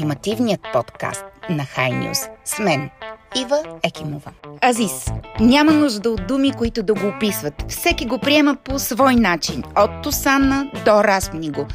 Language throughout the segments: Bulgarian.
ултимативният подкаст на High News с мен, Ива Екимова. Азис. Няма нужда от думи, които да го описват. Всеки го приема по свой начин. От Тусанна до Разпни го.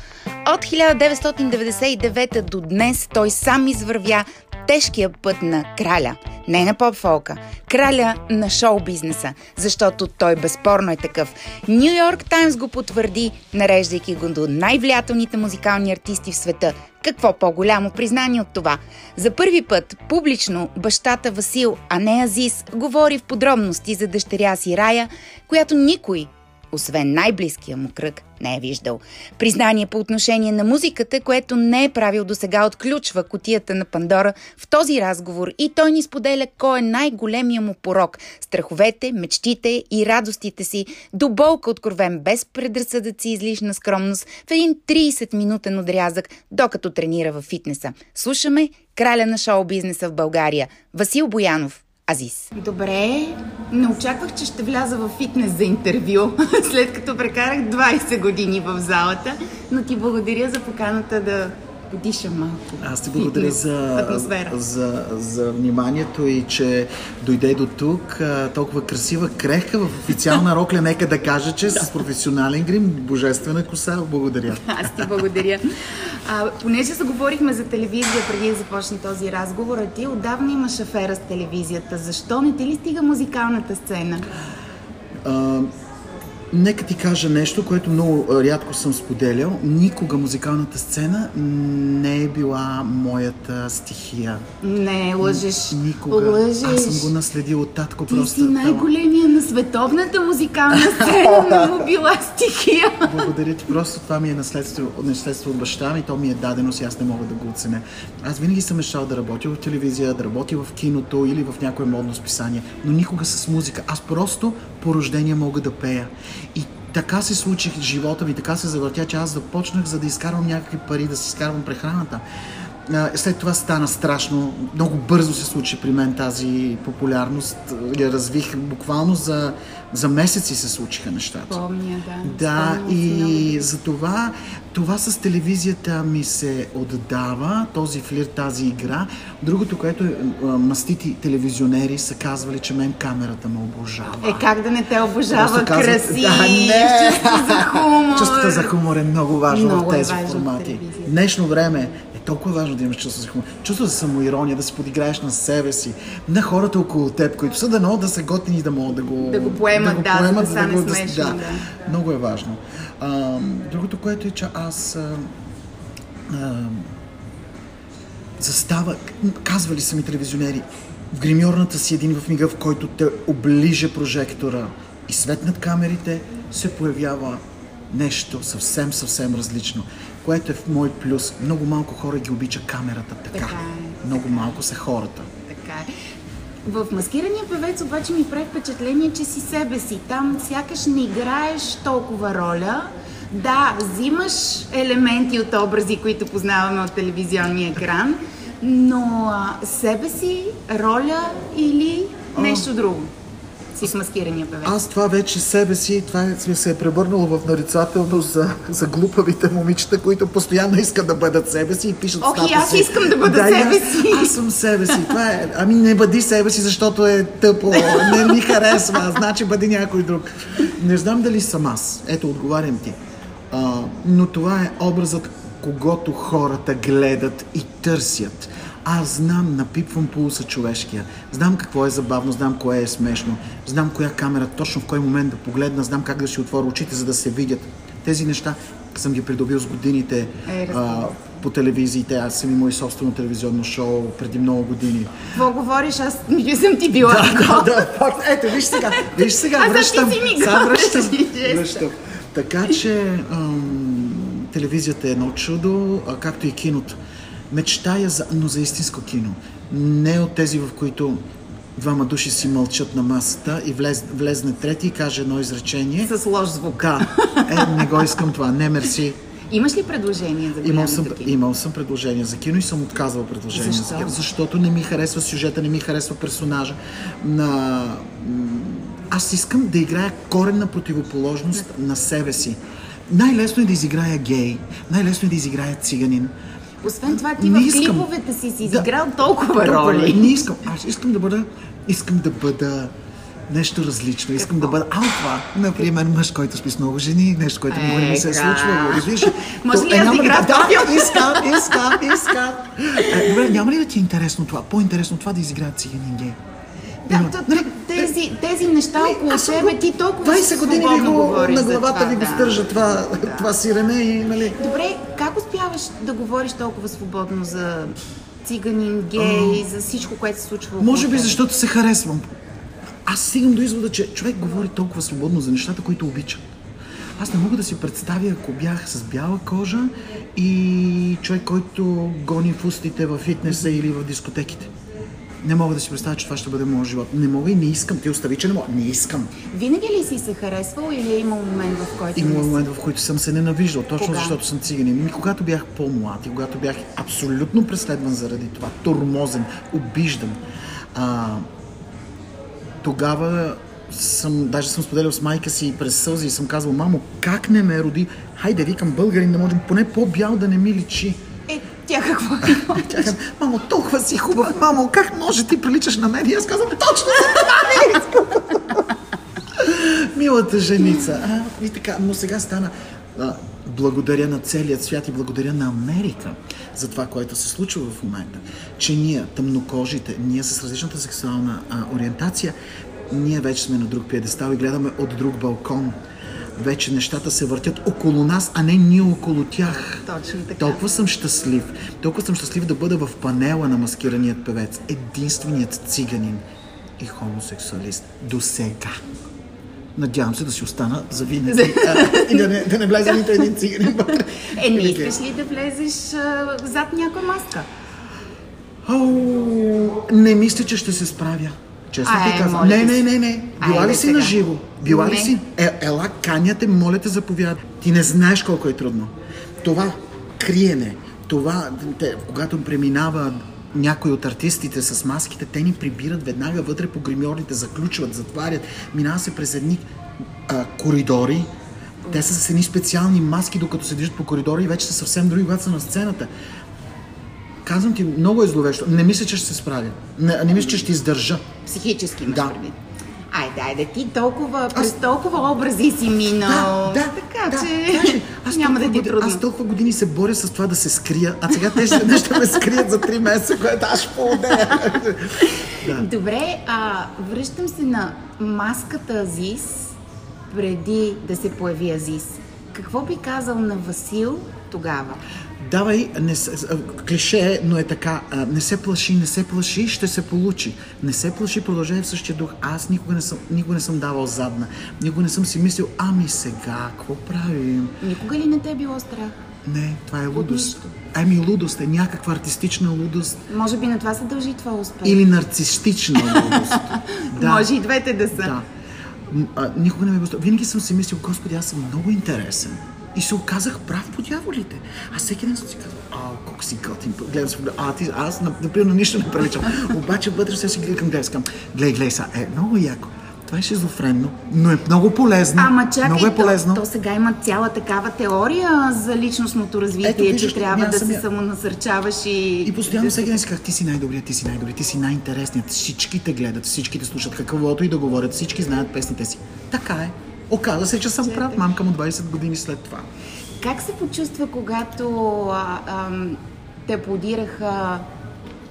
От 1999 до днес той сам извървя тежкия път на краля. Не на поп-фолка, краля на шоу-бизнеса, защото той безспорно е такъв. Нью Йорк Таймс го потвърди, нареждайки го до най-влиятелните музикални артисти в света. Какво по-голямо признание от това? За първи път публично бащата Васил, а не Азис, говори в подробности за дъщеря си Рая, която никой освен най-близкия му кръг, не е виждал. Признание по отношение на музиката, което не е правил до сега, отключва котията на Пандора в този разговор и той ни споделя кой е най-големия му порок – страховете, мечтите и радостите си, до болка откровен, без предразсъдъци и излишна скромност, в един 30-минутен отрязък, докато тренира във фитнеса. Слушаме краля на шоу-бизнеса в България – Васил Боянов. Азис. Добре, не очаквах, че ще вляза в фитнес за интервю, след като прекарах 20 години в залата, но ти благодаря за поканата да подиша малко. Аз ти благодаря за, за, за вниманието и че дойде до тук. Толкова красива крехка в официална рокля, нека да кажа, че с професионален грим, божествена коса. Благодаря. Аз ти благодаря. А, понеже заговорихме за телевизия преди да започне този разговор, а ти отдавна имаш афера с телевизията. Защо не ти ли стига музикалната сцена? А, Нека ти кажа нещо, което много рядко съм споделял. Никога музикалната сцена не е била моята стихия. Не, лъжеш. Никога. Лъжеш. Аз съм го наследил от татко. Ти просто. си най-големия на световната музикална сцена, не му била стихия. Благодаря ти. Просто това ми е наследство, наследство от баща ми. То ми е дадено си, аз не мога да го оценя. Аз винаги съм мечтал да работя в телевизия, да работя в киното или в някое модно списание, но никога с музика. Аз просто по рождение мога да пея. И така се случи живота ми, така се завъртя, че аз започнах за да изкарвам някакви пари, да си изкарвам прехраната. След това стана страшно. Много бързо се случи при мен тази популярност. Я развих буквално за, за месеци се случиха нещата. Помня, да. Да, и за това това с телевизията ми се отдава, този флир, тази игра. Другото, което е, мастити телевизионери са казвали, че мен камерата ме обожава. Е, как да не те обожава? Казват, Красив, да, не. чувство за хумор. Чувството за хумор е много важно много в тези е важно формати. В Днешно време е толкова важно да имаш чувство за хумор. Чувство за самоирония, да се подиграеш на себе си, на хората около теб, които са дано да са готини да могат да го, да го поемат, да, го поемат, да, да, да, да, смешно, да, да. Много е важно. А, другото, което е, че аз а, а, застава, казвали са ми телевизионери, в гримьорната си един в мига, в който те оближа прожектора и светнат камерите, се появява нещо съвсем, съвсем различно, което е в мой плюс. Много малко хора ги обича камерата така. така е. Много малко са хората. Така е. В маскирания певец обаче ми прави впечатление, че си себе си. Там сякаш не играеш толкова роля. Да, взимаш елементи от образи, които познаваме от телевизионния екран, но а, себе си, роля или нещо друго си в маскирания певец? Аз това вече себе си, това е, се е превърнало в нарицателно за, за глупавите момичета, които постоянно искат да бъдат себе си и пишат Ох, и аз искам да бъда да, себе си. Аз, аз съм себе си. Това е, ами не бъди себе си, защото е тъпо, не ми харесва, значи бъди някой друг. Не знам дали съм аз. Ето, отговарям ти. А, но това е образът, когато хората гледат и търсят. Аз знам, напипвам пулса човешкия. Знам какво е забавно, знам кое е смешно. Знам коя камера точно в кой момент да погледна, знам как да си отворя очите, за да се видят. Тези неща съм ги придобил с годините е, а, по телевизиите. Аз съм имал и собствено телевизионно шоу преди много години. Какво говориш? Аз не съм ти била. Да, да, да, факт. Ето, виж сега. Виж сега, а връщам. Сега връщам. връщам. Така че ам, телевизията е едно чудо, а, както и киното мечтая, за, но за истинско кино. Не от тези, в които двама души си мълчат на масата и влез, влезне трети и каже едно изречение. С лош звук. Да. Е, не го искам това. Не, мерси. Имаш ли предложение за имал съм, кино? Имал съм предложение за кино и съм отказвал предложение Защо? за кино. Защото не ми харесва сюжета, не ми харесва персонажа. На... Аз искам да играя коренна противоположност на, себе си. Най-лесно е да изиграя гей, най-лесно е да изиграя циганин, Освен това, ти в клиповете си си изиграл да, толкова роли. Не искам. Аз искам да бъда, искам да бъда нещо различно. Искам Какво? да бъда алфа. Например, мъж, който спи с много жени, нещо, което никога не ми се е случвало. Виж, Може ли аз да игра Да, искам, искам, искам. Е, добре, няма ли да ти е интересно това? По-интересно това да изиграят циганин гей? Да, то, нали, тези, тези неща около тебе, ти толкова 20 години ви го, на главата ви го стържа това, да. това сирене и, нали... Добре, как успяваш да говориш толкова свободно за циганин, гей, за всичко, което се случва Може би защото се харесвам. Аз стигам до извода, че човек говори толкова свободно за нещата, които обича. Аз не мога да си представя, ако бях с бяла кожа и човек, който гони в устите в фитнеса или в дискотеките. Не мога да си представя, че това ще бъде моят живот. Не мога и не искам. Ти остави, че не мога. Не искам. Винаги ли си се харесвал или е имал момент, в който. Има момент, в който съм се ненавиждал, точно Кога? защото съм циганин. И когато бях по-млад и когато бях абсолютно преследван заради това, тормозен, обиждан, а, тогава съм, даже съм споделял с майка си през сълзи и съм казал, мамо, как не ме роди? Хайде, викам българин, да можем поне по-бял да не ми личи. Е, тя какво каза, мамо, толкова си хубав, мамо, как може ти приличаш на мен? И аз казвам, точно за това Милата женица. А, и така, но сега стана благодаря на целият свят и благодаря на Америка за това, което се случва в момента. Че ние, тъмнокожите, ние с различната сексуална а, ориентация, ние вече сме на друг пиедестал и гледаме от друг балкон. Вече нещата се въртят около нас, а не ние около тях. Точно така. Толкова съм щастлив. Толкова съм щастлив да бъда в панела на маскираният певец. Единственият циганин и хомосексуалист до сега. Надявам се да си остана за винаги и да не, да не влезе нито един циганин вътре. Е, не искаш ли да влезеш а, зад някоя маска? О, не мисля, че ще се справя. Честно ти казвам. Не, не, не, не. Била Айде ли си на живо? Била не. ли си? Е, ела, каняте, моля те, заповядай. Ти не знаеш колко е трудно. Това криене, това, те, когато преминава някои от артистите с маските, те ни прибират веднага вътре по гримьорите, заключват, затварят, минава се през едни а, коридори, те са с едни специални маски, докато се движат по коридора и вече са съвсем други, когато са на сцената. Казвам ти, много е зловещо. Не мисля, че ще се справя. Не, не мисля, че ще издържа. Психически имаш да. предвид. Айде, айде, ти толкова, през толкова образи си минал. Да, да, така да, че даже, аз няма да ти е трудно. Аз толкова години се боря с това да се скрия, а сега те ще, ще ме скрият за 3 месеца, което аз ще поудея. да. Добре, а, връщам се на маската Азис преди да се появи Азис. Какво би казал на Васил тогава? Давай, не, клише но е така, не се плаши, не се плаши, ще се получи. Не се плаши, продължай в същия дух. Аз никога не съм, никога не съм давал задна. Никога не съм си мислил, ами сега, какво правим? Никога ли не те е било страх? Не, това е лудост. Ами лудост е някаква артистична лудост. Може би на това се дължи това успех. Или нарцистична лудост. да. Може и двете да са. Да. А, никога не ме е Винаги съм си мислил, Господи, аз съм много интересен. И се оказах прав по дяволите. Аз всеки ден съм си казвал, а, колко си готин. Гледам се, а, ти, аз, например, на нищо не приличам. Обаче вътре се си гледам гледам, гледай, гледай са, е, много яко. Това е шизофренно, но е много полезно. Ама чакай, много е полезно. То, то сега има цяла такава теория за личностното развитие, Ето, виждаш, че трябва да се самонасърчаваш и... И постоянно всеки ден си казах, ти си най-добрият, ти си най-добрият, ти си най-интересният. Всички те гледат, всички те слушат каквото и да говорят, всички знаят песните си. Така е. Оказа се, че съм прав, мамка му 20 години след това. Как се почувства, когато а, а, те аплодираха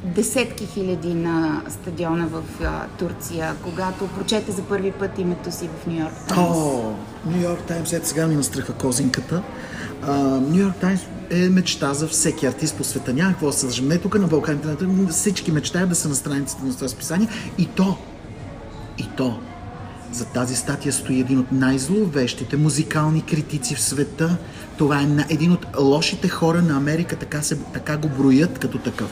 десетки хиляди на стадиона в а, Турция, когато прочете за първи път името си в Нью Йорк Таймс? О, Нью Йорк Таймс, ето сега ми настръхва козинката. Нью Йорк Таймс е мечта за всеки артист по света. Няма какво да се Не тук на Балканите, всички мечтаят да са на страницата на това списание. И то, и то за тази статия стои един от най-зловещите музикални критици в света. Това е един от лошите хора на Америка, така, се, така го броят като такъв.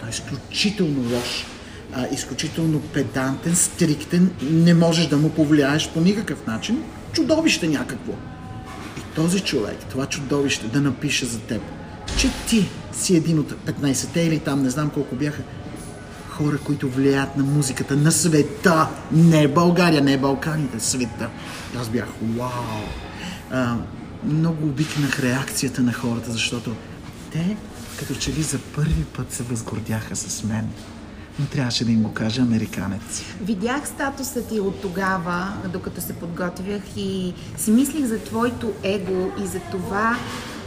Той е изключително лош, а, изключително педантен, стриктен, не можеш да му повлияеш по никакъв начин. Чудовище някакво. И този човек, това чудовище, да напише за теб, че ти си един от 15-те или там, не знам колко бяха, хора, които влияят на музиката на света. Не България, не Балканите, света. Аз бях вау. А, много обикнах реакцията на хората, защото те като че ли за първи път се възгордяха с мен. Но трябваше да им го кажа американец. Видях статуса ти от тогава, докато се подготвях и си мислих за твоето его и за това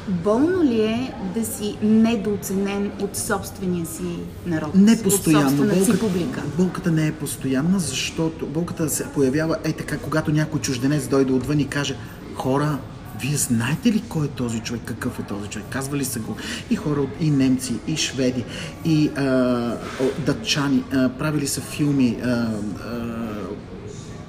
болно ли е да си недооценен от собствения си народ? Не постоянно. От болката, си публика. болката не е постоянна, защото болката се появява е така, когато някой чужденец дойде отвън и каже хора, вие знаете ли кой е този човек, какъв е този човек? Казвали са го и хора, и немци, и шведи, и а, датчани. А, правили са филми а, а,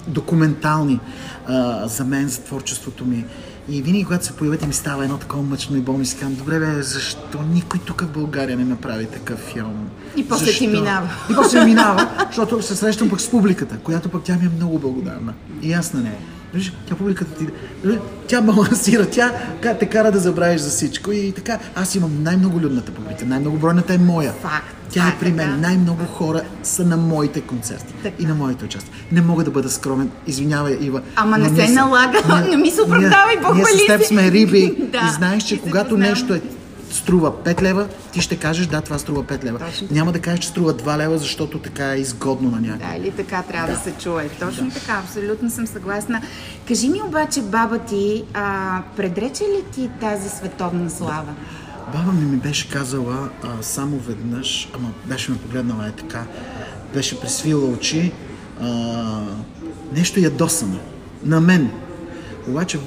документални а, за мен, за творчеството ми. И винаги, когато се появят, ми става едно такова мъчно и болно и си казвам, добре бе, защо никой тук в България не направи такъв филм? И после защо? ти минава. И после минава, защото се срещам пък с публиката, която пък тя ми е много благодарна. И аз на нея. Виж, тя публиката ти, тя балансира, тя те кара да забравиш за всичко и така. Аз имам най-много людната публика, най-много бройната е моя. Факт. Тя е Факт, при мен. да. Най-много хора са на моите концерти Така. и на моите участия. Не мога да бъда скромен. Извинявай, Ива. Ама не се налага, не ми се оправдавай, похвали Ние с теб сме риби Да, и знаеш, че когато нещо е струва 5 лева, ти ще кажеш да, това струва 5 лева. Точно. Няма да кажеш, че струва 2 лева, защото така е изгодно на някой. Да, или така трябва да, се чуе. Точно така, абсолютно съм съгласна. Кажи ми обаче, баба ти, а, предрече ли ти тази световна слава? Баба ми ми беше казала а, само веднъж, ама беше ме погледнала е така, беше присвила очи, а, нещо ядосана. На мен. Обаче,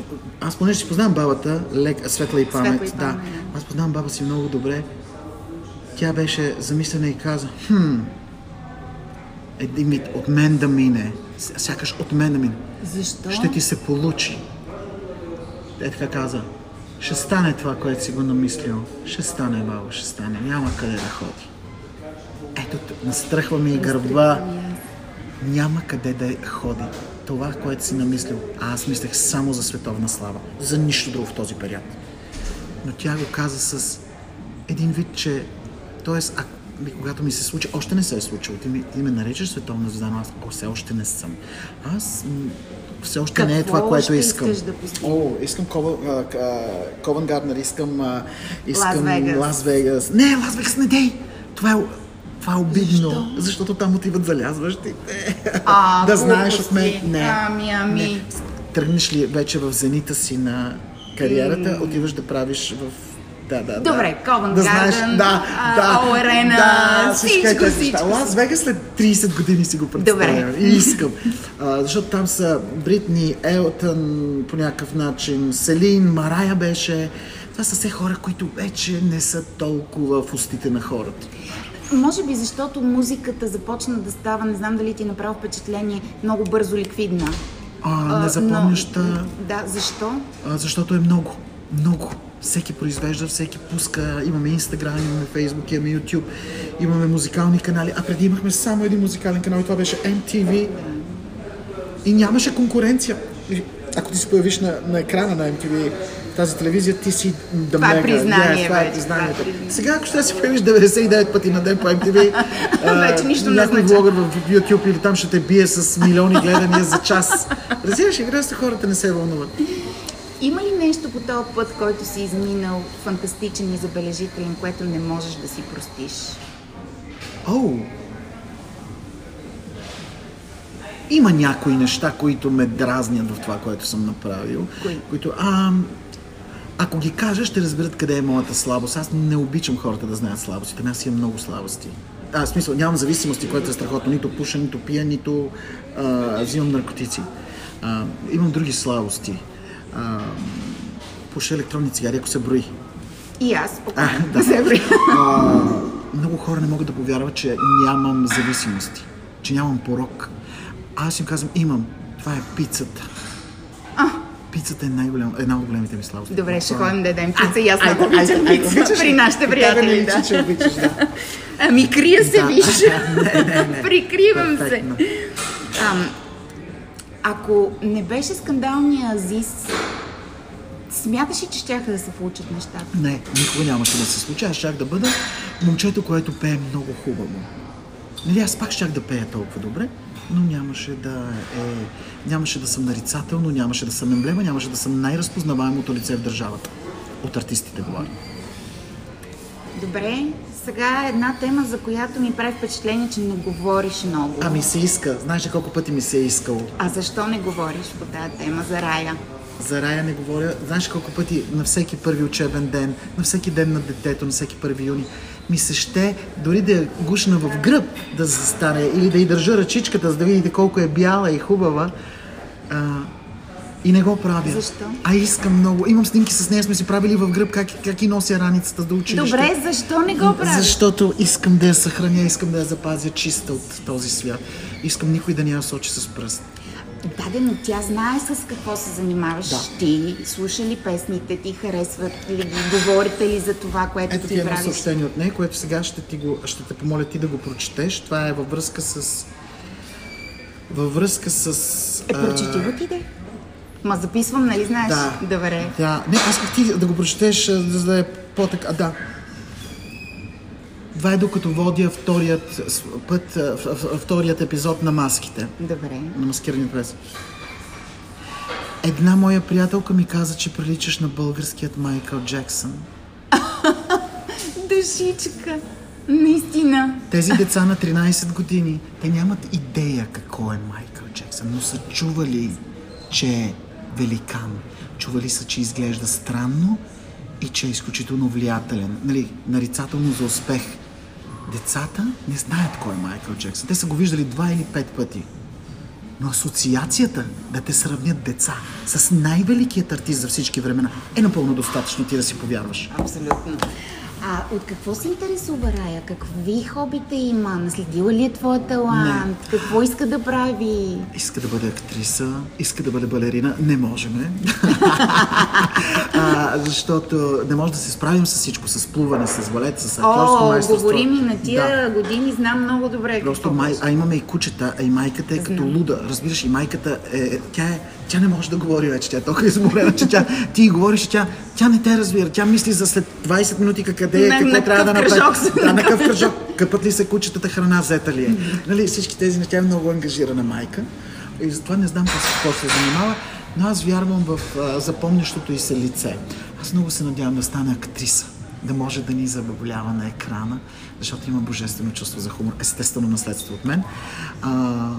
аз понеже си познавам бабата, лек, светла и памет, Светла и да, памет, аз познавам баба си много добре, тя беше замислена и каза, хм, един вид от мен да мине, сякаш от мен да мине. Защо? Ще ти се получи. Е така каза. Ще стане това, което си го намислил. Ще стане, баба, ще стане. Няма къде да ходи. Ето, настръхва ми и гърба. Няма къде да ходи. Това, което си намислил. А аз мислех само за световна слава. За нищо друго в този период. Но тя го каза с един вид, че... Тоест, а, когато ми се случи, още не се е случило. Ти, ми, ти ме наричаш световна звезда, но аз о, все още не съм. Аз м, все още не е Какво това, което искам. да постигнеш? О, искам Ковен Гарднер, искам, искам. Лас Вегас. Не, Лас Вегас не дей! Това е, това е обидно, Защо? защото там отиват залязващите. А, да знаеш от мен. Не. Ами, ами. Не. Тръгнеш ли вече в зенита си на кариерата, отиваш да правиш в да, да, Добре. Covent да знаеш, Garden, да, да, Arena, да, всичко, е всичко, неща. Лас Вегас след 30 години си го представям. Добре. И искам. А, защото там са Бритни, Елтън по някакъв начин, Селин, Марая беше. Това са все хора, които вече не са толкова в устите на хората. Може би защото музиката започна да става, не знам дали ти направи впечатление, много бързо ликвидна. А, не запомняща, но- Да, защо? а, защото е много, много. Всеки произвежда, всеки пуска. Имаме Instagram, имаме Facebook, имаме YouTube, имаме музикални канали. А преди имахме само един музикален канал и това беше MTV. И нямаше конкуренция. И Ако ти се появиш на, на екрана на MTV, тази телевизия, ти си да Това е признание това е признанието. това е признание. Сега, ако ще се появиш 99 пъти на ден по MTV, Вече нищо не някой блогър в YouTube или там ще те бие с милиони гледания за час. Разбираш, с хората не се вълнуват. Има ли нещо по този път, който си изминал фантастичен и забележителен, което не можеш да си простиш? О! Има някои неща, които ме дразнят в това, което съм направил. Кои? Които, а, ако ги кажа, ще разберат къде е моята слабост. Аз не обичам хората да знаят слабостите. Аз имам много слабости. А, в смисъл, нямам зависимости, което е страхотно. Нито пуша, нито пия, нито а, взимам наркотици. А, имам други слабости. А, пуша електронни цигари, ако се брои. И аз, А, да. се бри. А, много хора не могат да повярват, че нямам зависимости, че нямам порок. Аз им казвам, имам. Това е пицата. Пицата е най-голям, една от големите ми слабости. Добре, ще е- ходим да ядем пица и аз много обичам пица при нашите приятели. Да. че обичаш, да. Ами крия се, Да. виж. Прикривам се. Ам, ако не беше скандалния Азис, смяташ ли, че щяха да се получат нещата? Не, никога нямаше да се случи. Аз щях да бъда момчето, което пее много хубаво. Нали, аз пак щях да пея толкова добре, но нямаше да е... Нямаше да съм нарицателно, нямаше да съм емблема, нямаше да съм най-разпознаваемото лице в държавата. От артистите говоря. Добре, сега е една тема, за която ми прави впечатление, че не говориш много. А ми се иска. Знаеш ли колко пъти ми се е искало? А защо не говориш по тази тема за рая? За рая не говоря. Знаеш колко пъти на всеки първи учебен ден, на всеки ден на детето, на всеки първи юни, ми се ще дори да я гушна в гръб да застане или да й държа ръчичката, за да видите колко е бяла и хубава. А, и не го правя. Защо? А искам много. Имам снимки с нея, сме си правили в гръб как, как и нося раницата до училище. Добре, защо не го правиш? Защото искам да я съхраня, искам да я запазя чиста от този свят. Искам никой да ни я сочи с пръст. Да, но тя знае с какво се занимаваш Да. ти, слуша ли песните ти, харесват ли ги, говорите ли за това, което Ето ти ти едно правиш? съобщение от нея, което сега ще, ти го, ще те помоля ти да го прочетеш. Това е във връзка с... Във връзка с... Е, прочети го ти, де. Ма записвам, нали знаеш? Да. Добре. Да. Не, аз ти да го прочетеш, за да е по-така... Да. Това е докато водя вторият път, вторият епизод на маските. Добре. на маскирания прес. Една моя приятелка ми каза, че приличаш на българският Майкъл Джексън. Душичка. Наистина. Тези деца на 13 години, те нямат идея какво е Майкъл Джексън, но са чували, че е великан. Чували са, че изглежда странно и че е изключително влиятелен. Нали, нарицателно за успех. Децата не знаят кой е Майкъл Джексън. Те са го виждали два или пет пъти. Но асоциацията да те сравнят деца с най-великият артист за всички времена е напълно достатъчно ти да си повярваш. Абсолютно. А от какво се интересува Рая? Какви хобите има? Наследила ли е твоя талант? Какво иска да прави? Иска да бъде актриса, иска да бъде балерина. Не можем. а, защото не може да се справим с всичко, с плуване, с балет, с актьорско О, майсторство. говори ми на тия Да. години, знам много добре Просто май, а имаме и кучета, а и майката е като луда. Разбираш, и майката е, тя е, тя не може да говори вече, тя е толкова изморена, че тя, ти говориш, тя, тя не те разбира, тя мисли за след 20 минути къде е, На- какво трябва да направи. Да, на какъв кръжок, къпът ли се кучетата, храна взета ли е. Нали, всички тези неща, е много ангажирана майка. И затова не знам с какво се занимава, но аз вярвам в а, запомнящото и се лице. Аз много се надявам да стана актриса да може да ни забавлява на екрана, защото има божествено чувство за хумор, естествено наследство от мен. А,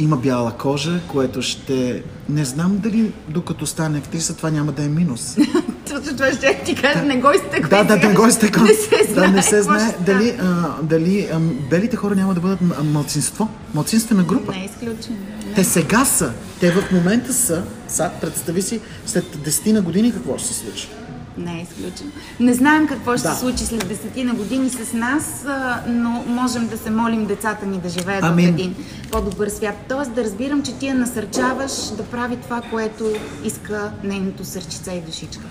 има бяла кожа, което ще... Не знам дали докато стане актриса това няма да е минус. Това ще ти кажа, не го изтъквай Да, да, да го изтъквам. Не се знае, да, не се знае дали, а, дали а, белите хора няма да бъдат м- мълцинство, мълцинствена група. Не е изключено. Не. Те сега са, те в момента са, са представи си, след 10 на години какво ще се случи. Не е изключено. Не знаем какво ще Да. се случи след десетина години с нас, но можем да се молим децата ни да живеят Амин. в един по-добър свят. Тоест да разбирам, че ти я насърчаваш да прави това, което иска нейното сърчице и душичка.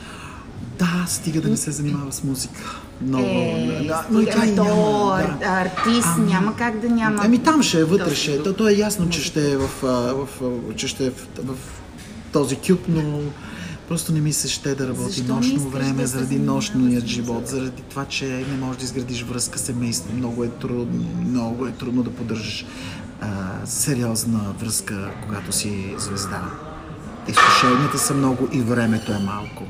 Да, стига да не се занимава с музика. Много. Е, да, но и тя ами то, няма. Да. артист, няма как да няма. Ами там ще е вътре, ще е. То, то е ясно, че ще е в, в, а, че ще е в, в този кюб, но просто не ми се ще да работи Защо нощно време, да заради нощният живот, заради това, че не можеш да изградиш връзка семейство. Много е трудно, много е трудно да поддържаш а, сериозна връзка, когато си звезда. Изкушенията са много и времето е малко,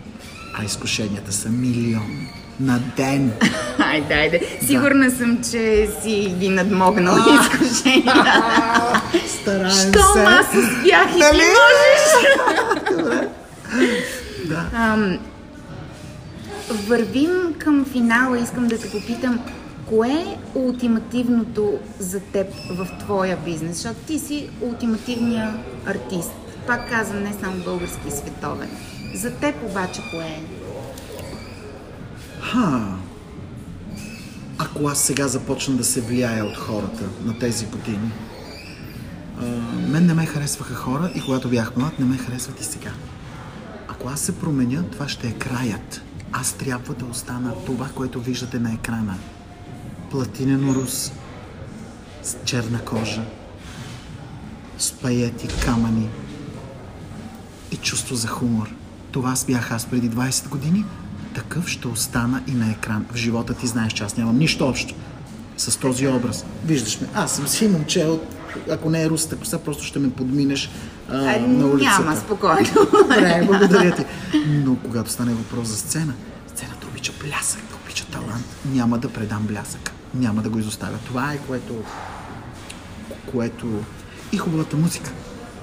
а изкушенията са милион на ден. Айде, айде. Сигурна съм, че си ги надмогнал изкушения. Стараем Що се. аз успях и ти Нали? можеш? Да. Ам, вървим към финала. Искам да те попитам, кое е ултимативното за теб в твоя бизнес? Защото ти си ултимативният артист. Пак казвам, не само български и световен. За теб обаче кое е? Ха. Ако аз сега започна да се влияя от хората на тези години, мен не ме харесваха хора и когато бях млад, не ме харесват и сега. Ако аз се променя, това ще е краят. Аз трябва да остана това, което виждате на екрана. Платинен рус, с черна кожа, с паети, камъни и чувство за хумор. Това аз бях аз преди 20 години. Такъв ще остана и на екран. В живота ти знаеш, че аз нямам нищо общо с този образ. Виждаш ме, аз съм си момче от... Ако не е русата коса, просто ще ме подминеш а, А, на улицата. няма, спокойно. Добре, благодаря ти. Но когато стане въпрос за сцена, сцената обича блясък, обича талант, няма да предам блясък. Няма да го изоставя. Това е което, което и хубавата музика.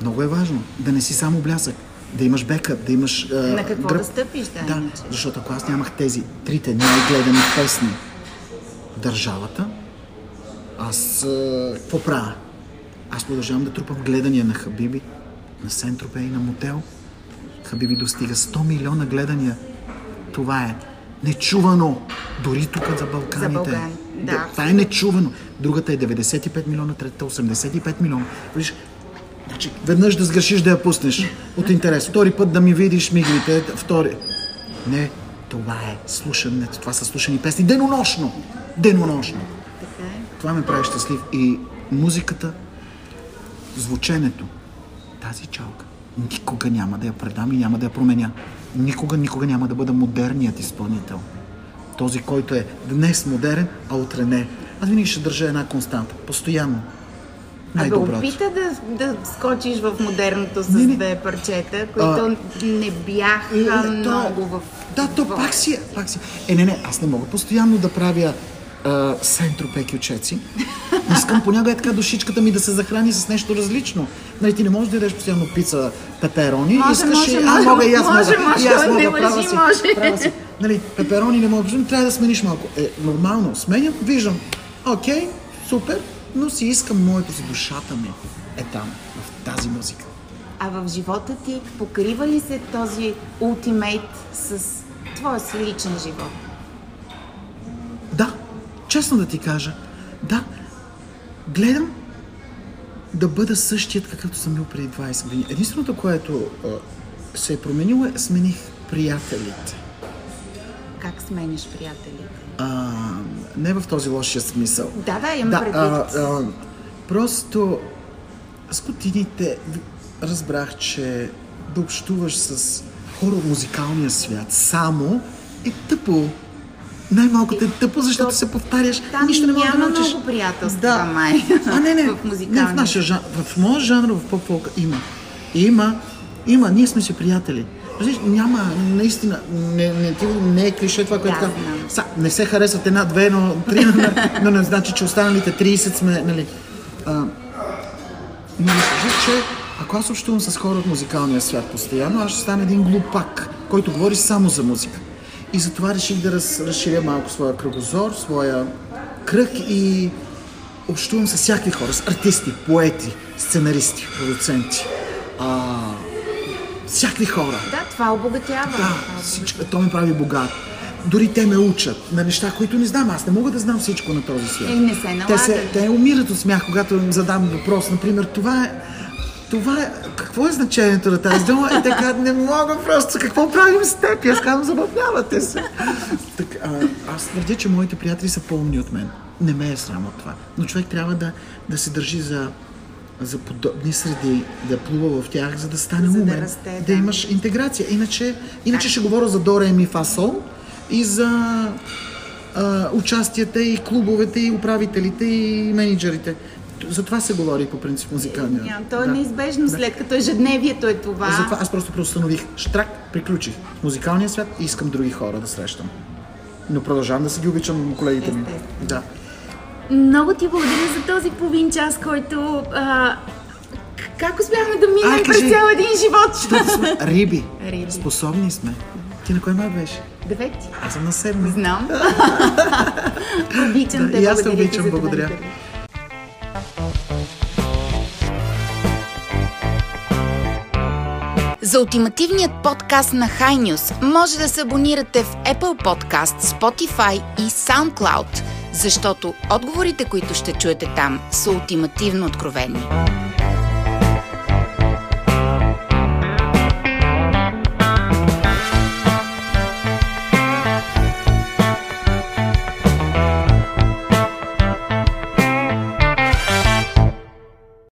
Много е важно да не си само блясък, да имаш бека, да имаш... А, На какво гръб. да стъпиш, да. Да, защото ако аз нямах тези трите най-гледани песни държавата, аз какво правя? Аз продължавам да трупам гледания на Хабиби, на Сентропе и на Мотел. Хабиби достига 100 милиона гледания. Това е нечувано. Дори тук за Балканите. За Балкан, да. Това е нечувано. Другата е 95 милиона, третата 85 милиона. Виж, значи, веднъж да сгрешиш да я пуснеш от интерес. Втори път да ми видиш миглите. Втори. Не, това е слушане. Това са слушани песни. Денонощно. Денонощно. Така е. Това ме прави щастлив. И музиката, звученето, тази чалка, никога няма да я предам и няма да я променя. Никога, никога няма да бъда модерният изпълнител. Този, който е днес модерен, а утре не. Аз винаги ще държа една константа. Постоянно. А да опита да, да скочиш в модерното с не, не. две парчета, които а, не бяха не, много в... Да, то пак си, пак си. Е, не, не, аз не мога постоянно да правя сентропеки очеци. Искам понякога е така душичката ми да се захрани с нещо различно. Нали, ти не можеш да ядеш постоянно пица пеперони. Може, искаш може, и... а, мога и аз може, мога. Може, и аз мога, не права си, може. Права си. Нали, пеперони не мога, трябва да смениш малко. Е, нормално, сменям, виждам. Окей, супер, но си искам моето си душата ми е там, в тази музика. А в живота ти покрива ли се този ултимейт с твоя си личен живот? Честно да ти кажа, да, гледам да бъда същият, какъвто съм бил преди 20 години. Единственото, което а, се е променило е смених приятелите. Как смениш приятелите? А, не в този лошия смисъл. Да, да, имам да, предвид. А, а, просто с годините разбрах, че да общуваш с хора от музикалния свят само е тъпо. Най-малкото е тъпо, защото се повтаряш. Там нищо не може да научиш. много приятелства, да. май. А, не, не. в Не, в нашия жанр. В моя жанр, в поп има. Има. Има. Ние сме си приятели. Разбираш, няма, наистина, не, не, не е клише това, което да, казвам. Не се харесват една, две, но три, но, но не значи, че останалите 30 сме, нали. А, но кажи, че ако аз общувам с хора от музикалния свят постоянно, аз ще стана един глупак, който говори само за музика. И затова реших да раз, разширя малко своя кръгозор, своя кръг и общувам с всякакви хора, с артисти, поети, сценаристи, продуценти. А, всякакви хора. Да, това обогатява. Да, всичко, то ме прави богат. Дори те ме учат на неща, които не знам. Аз не мога да знам всичко на този свят. Е, не се налага. Те, се, те умират от смях, когато им задам въпрос. Например, това е това е, какво е значението на тази дума? И така, не мога просто, какво правим с теб? аз казвам, забавлявате се. Так, а, аз твърдя, че моите приятели са по-умни от мен. Не ме е срам от това. Но човек трябва да, да се държи за, за подобни среди, да плува в тях, за да стане за умен. Да, расте, да. да имаш интеграция. Иначе, иначе ще говоря за Доре Ми Фасол и за а, участията и клубовете и управителите и менеджерите. За това се говори по принцип музикалния. Няма, то е да. неизбежно, след като ежедневието е това. Затова аз просто преустанових. Штрак, приключих. В музикалния свят и искам други хора да срещам. Но продължавам да си ги обичам колегите ми. Да. Много ти благодаря за този половин час, който... А, как успяхме да минем през цял един живот? Сме риби. Риби. Способни сме. Ти на кой май беше? Девети. Аз съм на седми. Знам. обичам да, те. И аз те обичам, благодаря. За ултимативният подкаст на High може да се абонирате в Apple Podcast, Spotify и SoundCloud, защото отговорите, които ще чуете там, са ултимативно откровени.